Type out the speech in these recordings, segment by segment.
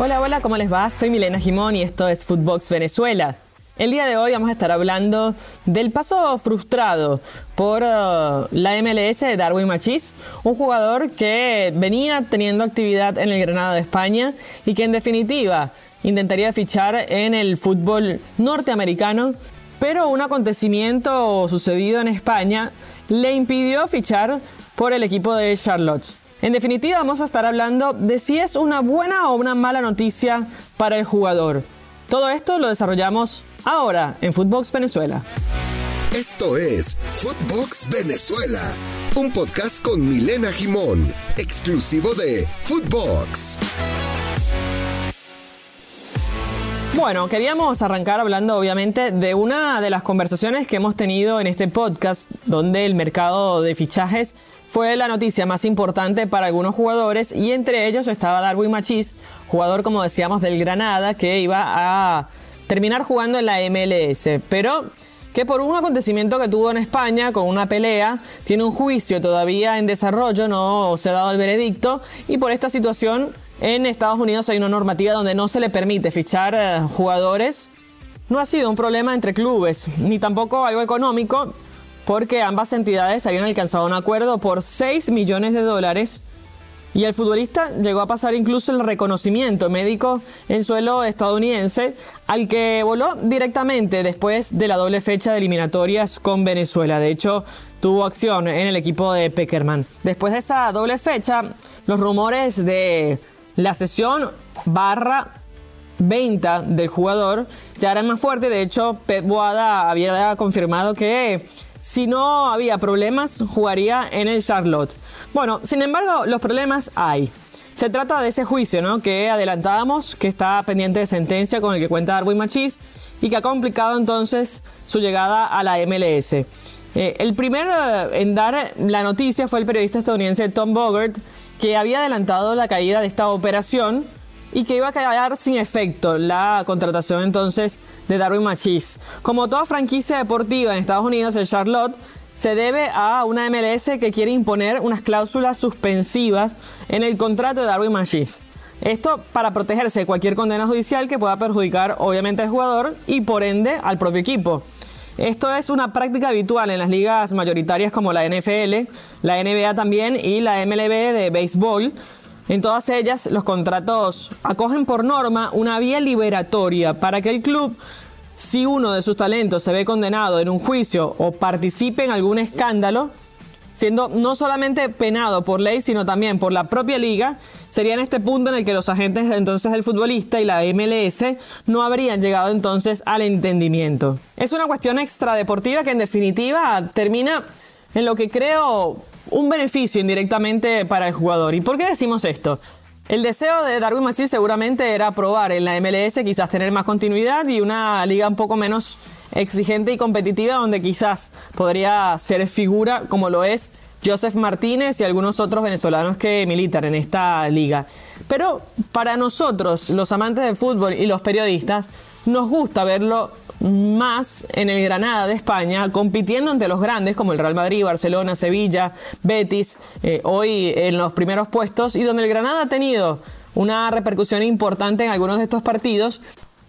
Hola, hola, ¿cómo les va? Soy Milena Jimón y esto es Footbox Venezuela. El día de hoy vamos a estar hablando del paso frustrado por uh, la MLS de Darwin Machís, un jugador que venía teniendo actividad en el Granada de España y que en definitiva intentaría fichar en el fútbol norteamericano, pero un acontecimiento sucedido en España le impidió fichar por el equipo de Charlotte. En definitiva, vamos a estar hablando de si es una buena o una mala noticia para el jugador. Todo esto lo desarrollamos ahora en Footbox Venezuela. Esto es Footbox Venezuela, un podcast con Milena Jimón, exclusivo de Footbox. Bueno, queríamos arrancar hablando obviamente de una de las conversaciones que hemos tenido en este podcast, donde el mercado de fichajes fue la noticia más importante para algunos jugadores y entre ellos estaba Darwin Machís, jugador como decíamos del Granada que iba a terminar jugando en la MLS, pero que por un acontecimiento que tuvo en España con una pelea, tiene un juicio todavía en desarrollo, no se ha dado el veredicto y por esta situación en Estados Unidos hay una normativa donde no se le permite fichar eh, jugadores. No ha sido un problema entre clubes, ni tampoco algo económico, porque ambas entidades habían alcanzado un acuerdo por 6 millones de dólares y el futbolista llegó a pasar incluso el reconocimiento médico en suelo estadounidense, al que voló directamente después de la doble fecha de eliminatorias con Venezuela. De hecho, tuvo acción en el equipo de Peckerman. Después de esa doble fecha, los rumores de la sesión barra venta del jugador ya era más fuerte. De hecho, Pep Boada había confirmado que si no había problemas, jugaría en el Charlotte. Bueno, sin embargo, los problemas hay. Se trata de ese juicio, ¿no? Que adelantábamos, que está pendiente de sentencia con el que cuenta Darwin Machis y que ha complicado entonces su llegada a la MLS. Eh, el primero en dar la noticia fue el periodista estadounidense Tom Bogert, que había adelantado la caída de esta operación y que iba a quedar sin efecto la contratación entonces de Darwin Machis. Como toda franquicia deportiva en Estados Unidos, el Charlotte se debe a una MLS que quiere imponer unas cláusulas suspensivas en el contrato de Darwin Machis. Esto para protegerse de cualquier condena judicial que pueda perjudicar obviamente al jugador y por ende al propio equipo. Esto es una práctica habitual en las ligas mayoritarias como la NFL, la NBA también y la MLB de béisbol. En todas ellas, los contratos acogen por norma una vía liberatoria para que el club, si uno de sus talentos se ve condenado en un juicio o participe en algún escándalo, siendo no solamente penado por ley, sino también por la propia liga, sería en este punto en el que los agentes entonces del futbolista y la MLS no habrían llegado entonces al entendimiento. Es una cuestión extradeportiva que en definitiva termina en lo que creo un beneficio indirectamente para el jugador. ¿Y por qué decimos esto? El deseo de Darwin Machis seguramente era probar en la MLS, quizás tener más continuidad y una liga un poco menos exigente y competitiva donde quizás podría ser figura como lo es Joseph Martínez y algunos otros venezolanos que militan en esta liga. Pero para nosotros, los amantes del fútbol y los periodistas, nos gusta verlo más en el Granada de España, compitiendo ante los grandes como el Real Madrid, Barcelona, Sevilla, Betis, eh, hoy en los primeros puestos, y donde el Granada ha tenido una repercusión importante en algunos de estos partidos,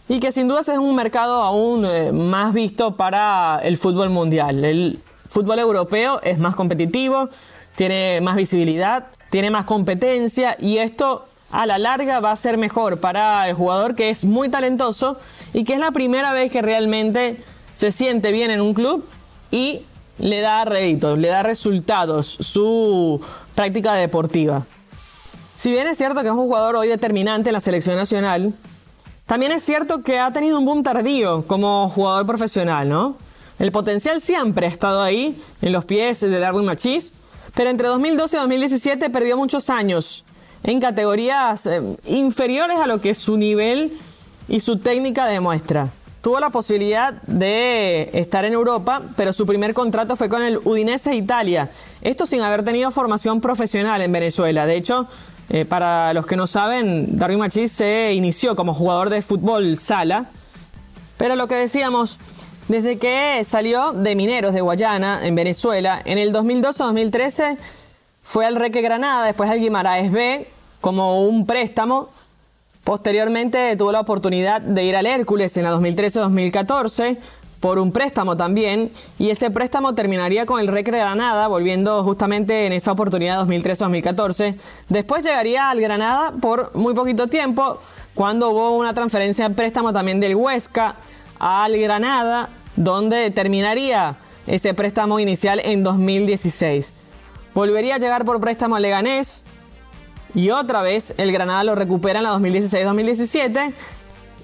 y que sin duda es un mercado aún eh, más visto para el fútbol mundial. El fútbol europeo es más competitivo, tiene más visibilidad, tiene más competencia y esto a la larga va a ser mejor para el jugador que es muy talentoso y que es la primera vez que realmente se siente bien en un club y le da réditos, le da resultados su práctica deportiva. Si bien es cierto que es un jugador hoy determinante en la selección nacional, también es cierto que ha tenido un boom tardío como jugador profesional, ¿no? El potencial siempre ha estado ahí, en los pies de Darwin Machis, pero entre 2012 y 2017 perdió muchos años en categorías eh, inferiores a lo que su nivel y su técnica demuestra. Tuvo la posibilidad de estar en Europa, pero su primer contrato fue con el Udinese Italia. Esto sin haber tenido formación profesional en Venezuela. De hecho, eh, para los que no saben, Darwin Machis se inició como jugador de fútbol sala. Pero lo que decíamos, desde que salió de Mineros de Guayana, en Venezuela, en el 2012-2013 fue al Reque Granada, después al Guimaraes B, como un préstamo Posteriormente tuvo la oportunidad de ir al Hércules en la 2013-2014 por un préstamo también y ese préstamo terminaría con el Recre Granada volviendo justamente en esa oportunidad 2013-2014. Después llegaría al Granada por muy poquito tiempo cuando hubo una transferencia de préstamo también del Huesca al Granada donde terminaría ese préstamo inicial en 2016. Volvería a llegar por préstamo al Leganés y otra vez el Granada lo recupera en la 2016-2017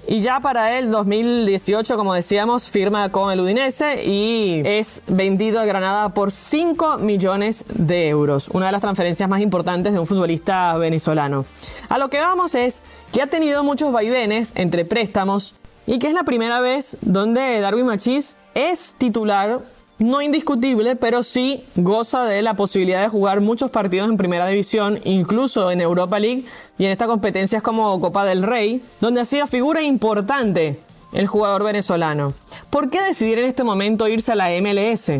y ya para el 2018, como decíamos, firma con el Udinese y es vendido a Granada por 5 millones de euros. Una de las transferencias más importantes de un futbolista venezolano. A lo que vamos es que ha tenido muchos vaivenes entre préstamos y que es la primera vez donde Darwin Machís es titular no indiscutible, pero sí goza de la posibilidad de jugar muchos partidos en primera división, incluso en Europa League y en estas competencias como Copa del Rey, donde ha sido figura importante el jugador venezolano. ¿Por qué decidir en este momento irse a la MLS?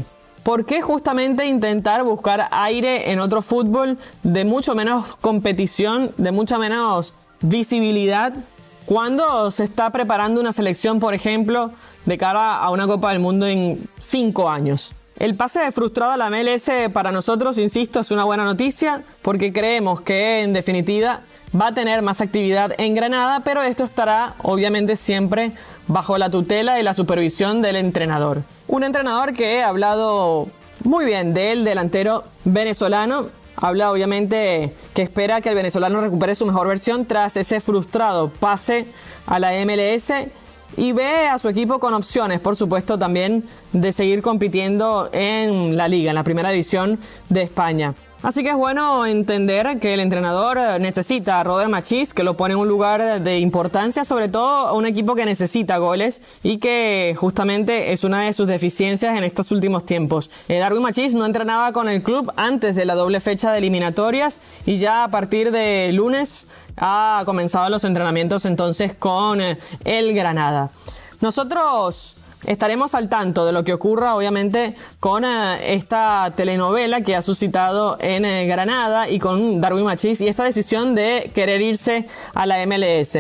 ¿Por qué justamente intentar buscar aire en otro fútbol de mucho menos competición, de mucha menos visibilidad, cuando se está preparando una selección, por ejemplo, de cara a una Copa del Mundo en cinco años. El pase frustrado a la MLS para nosotros, insisto, es una buena noticia porque creemos que en definitiva va a tener más actividad en Granada, pero esto estará obviamente siempre bajo la tutela y la supervisión del entrenador. Un entrenador que ha hablado muy bien del delantero venezolano. Habla obviamente que espera que el venezolano recupere su mejor versión tras ese frustrado pase a la MLS y ve a su equipo con opciones, por supuesto, también de seguir compitiendo en la liga, en la primera división de España. Así que es bueno entender que el entrenador necesita a Robert Machís, que lo pone en un lugar de importancia, sobre todo a un equipo que necesita goles y que justamente es una de sus deficiencias en estos últimos tiempos. Eh, Darwin no entrenaba con el club antes de la doble fecha de eliminatorias y ya a partir de lunes ha comenzado los entrenamientos entonces con eh, el Granada. Nosotros estaremos al tanto de lo que ocurra, obviamente, con eh, esta telenovela que ha suscitado en eh, Granada y con Darwin Machis y esta decisión de querer irse a la MLS.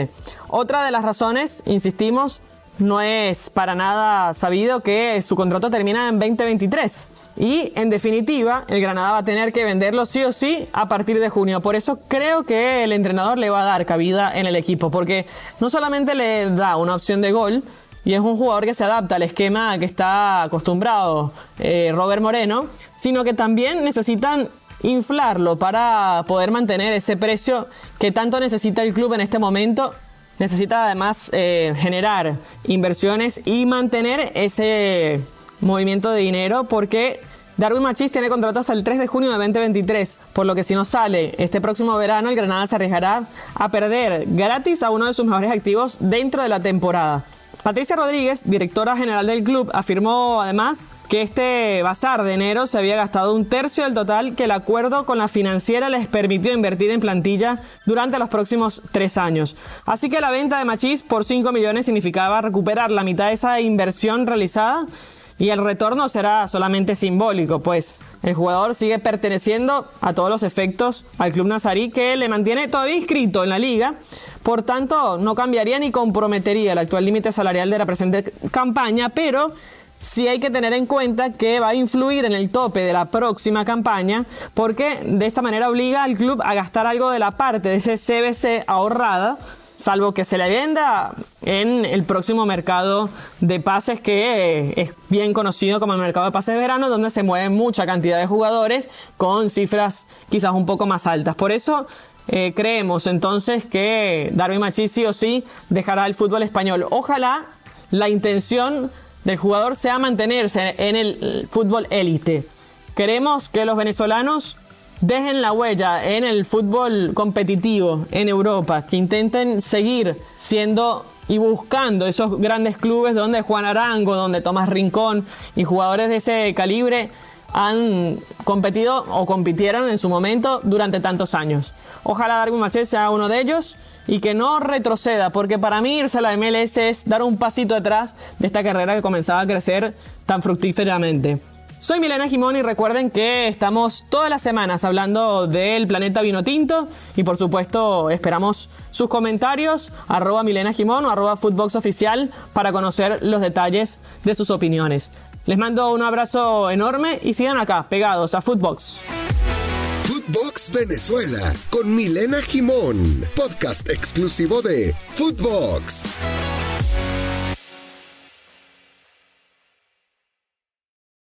Otra de las razones, insistimos, no es para nada sabido que su contrato termina en 2023. Y en definitiva, el Granada va a tener que venderlo sí o sí a partir de junio. Por eso creo que el entrenador le va a dar cabida en el equipo, porque no solamente le da una opción de gol, y es un jugador que se adapta al esquema que está acostumbrado eh, Robert Moreno, sino que también necesitan inflarlo para poder mantener ese precio que tanto necesita el club en este momento. Necesita además eh, generar inversiones y mantener ese movimiento de dinero porque Darwin Machis tiene contrato hasta el 3 de junio de 2023, por lo que si no sale este próximo verano, el Granada se arriesgará a perder gratis a uno de sus mejores activos dentro de la temporada. Patricia Rodríguez, directora general del club, afirmó además que este bazar de enero se había gastado un tercio del total que el acuerdo con la financiera les permitió invertir en plantilla durante los próximos tres años. Así que la venta de Machís por 5 millones significaba recuperar la mitad de esa inversión realizada y el retorno será solamente simbólico, pues el jugador sigue perteneciendo a todos los efectos al club nazarí que le mantiene todavía inscrito en la liga, por tanto no cambiaría ni comprometería el actual límite salarial de la presente campaña, pero sí hay que tener en cuenta que va a influir en el tope de la próxima campaña, porque de esta manera obliga al club a gastar algo de la parte de ese CBC ahorrada salvo que se le venda en el próximo mercado de pases que es bien conocido como el mercado de pases de verano, donde se mueve mucha cantidad de jugadores con cifras quizás un poco más altas. Por eso eh, creemos entonces que Darwin Machis sí o sí dejará el fútbol español. Ojalá la intención del jugador sea mantenerse en el fútbol élite. Queremos que los venezolanos dejen la huella en el fútbol competitivo en Europa, que intenten seguir siendo y buscando esos grandes clubes donde Juan Arango, donde Tomás Rincón y jugadores de ese calibre han competido o compitieron en su momento durante tantos años. Ojalá Darwin Machet sea uno de ellos y que no retroceda, porque para mí irse a la MLS es dar un pasito atrás de esta carrera que comenzaba a crecer tan fructíferamente. Soy Milena Jimón y recuerden que estamos todas las semanas hablando del planeta vino tinto y por supuesto esperamos sus comentarios arroba Milena Jimón o arroba Footbox Oficial para conocer los detalles de sus opiniones. Les mando un abrazo enorme y sigan acá, pegados a Footbox. Footbox Venezuela con Milena Jimón, podcast exclusivo de Footbox.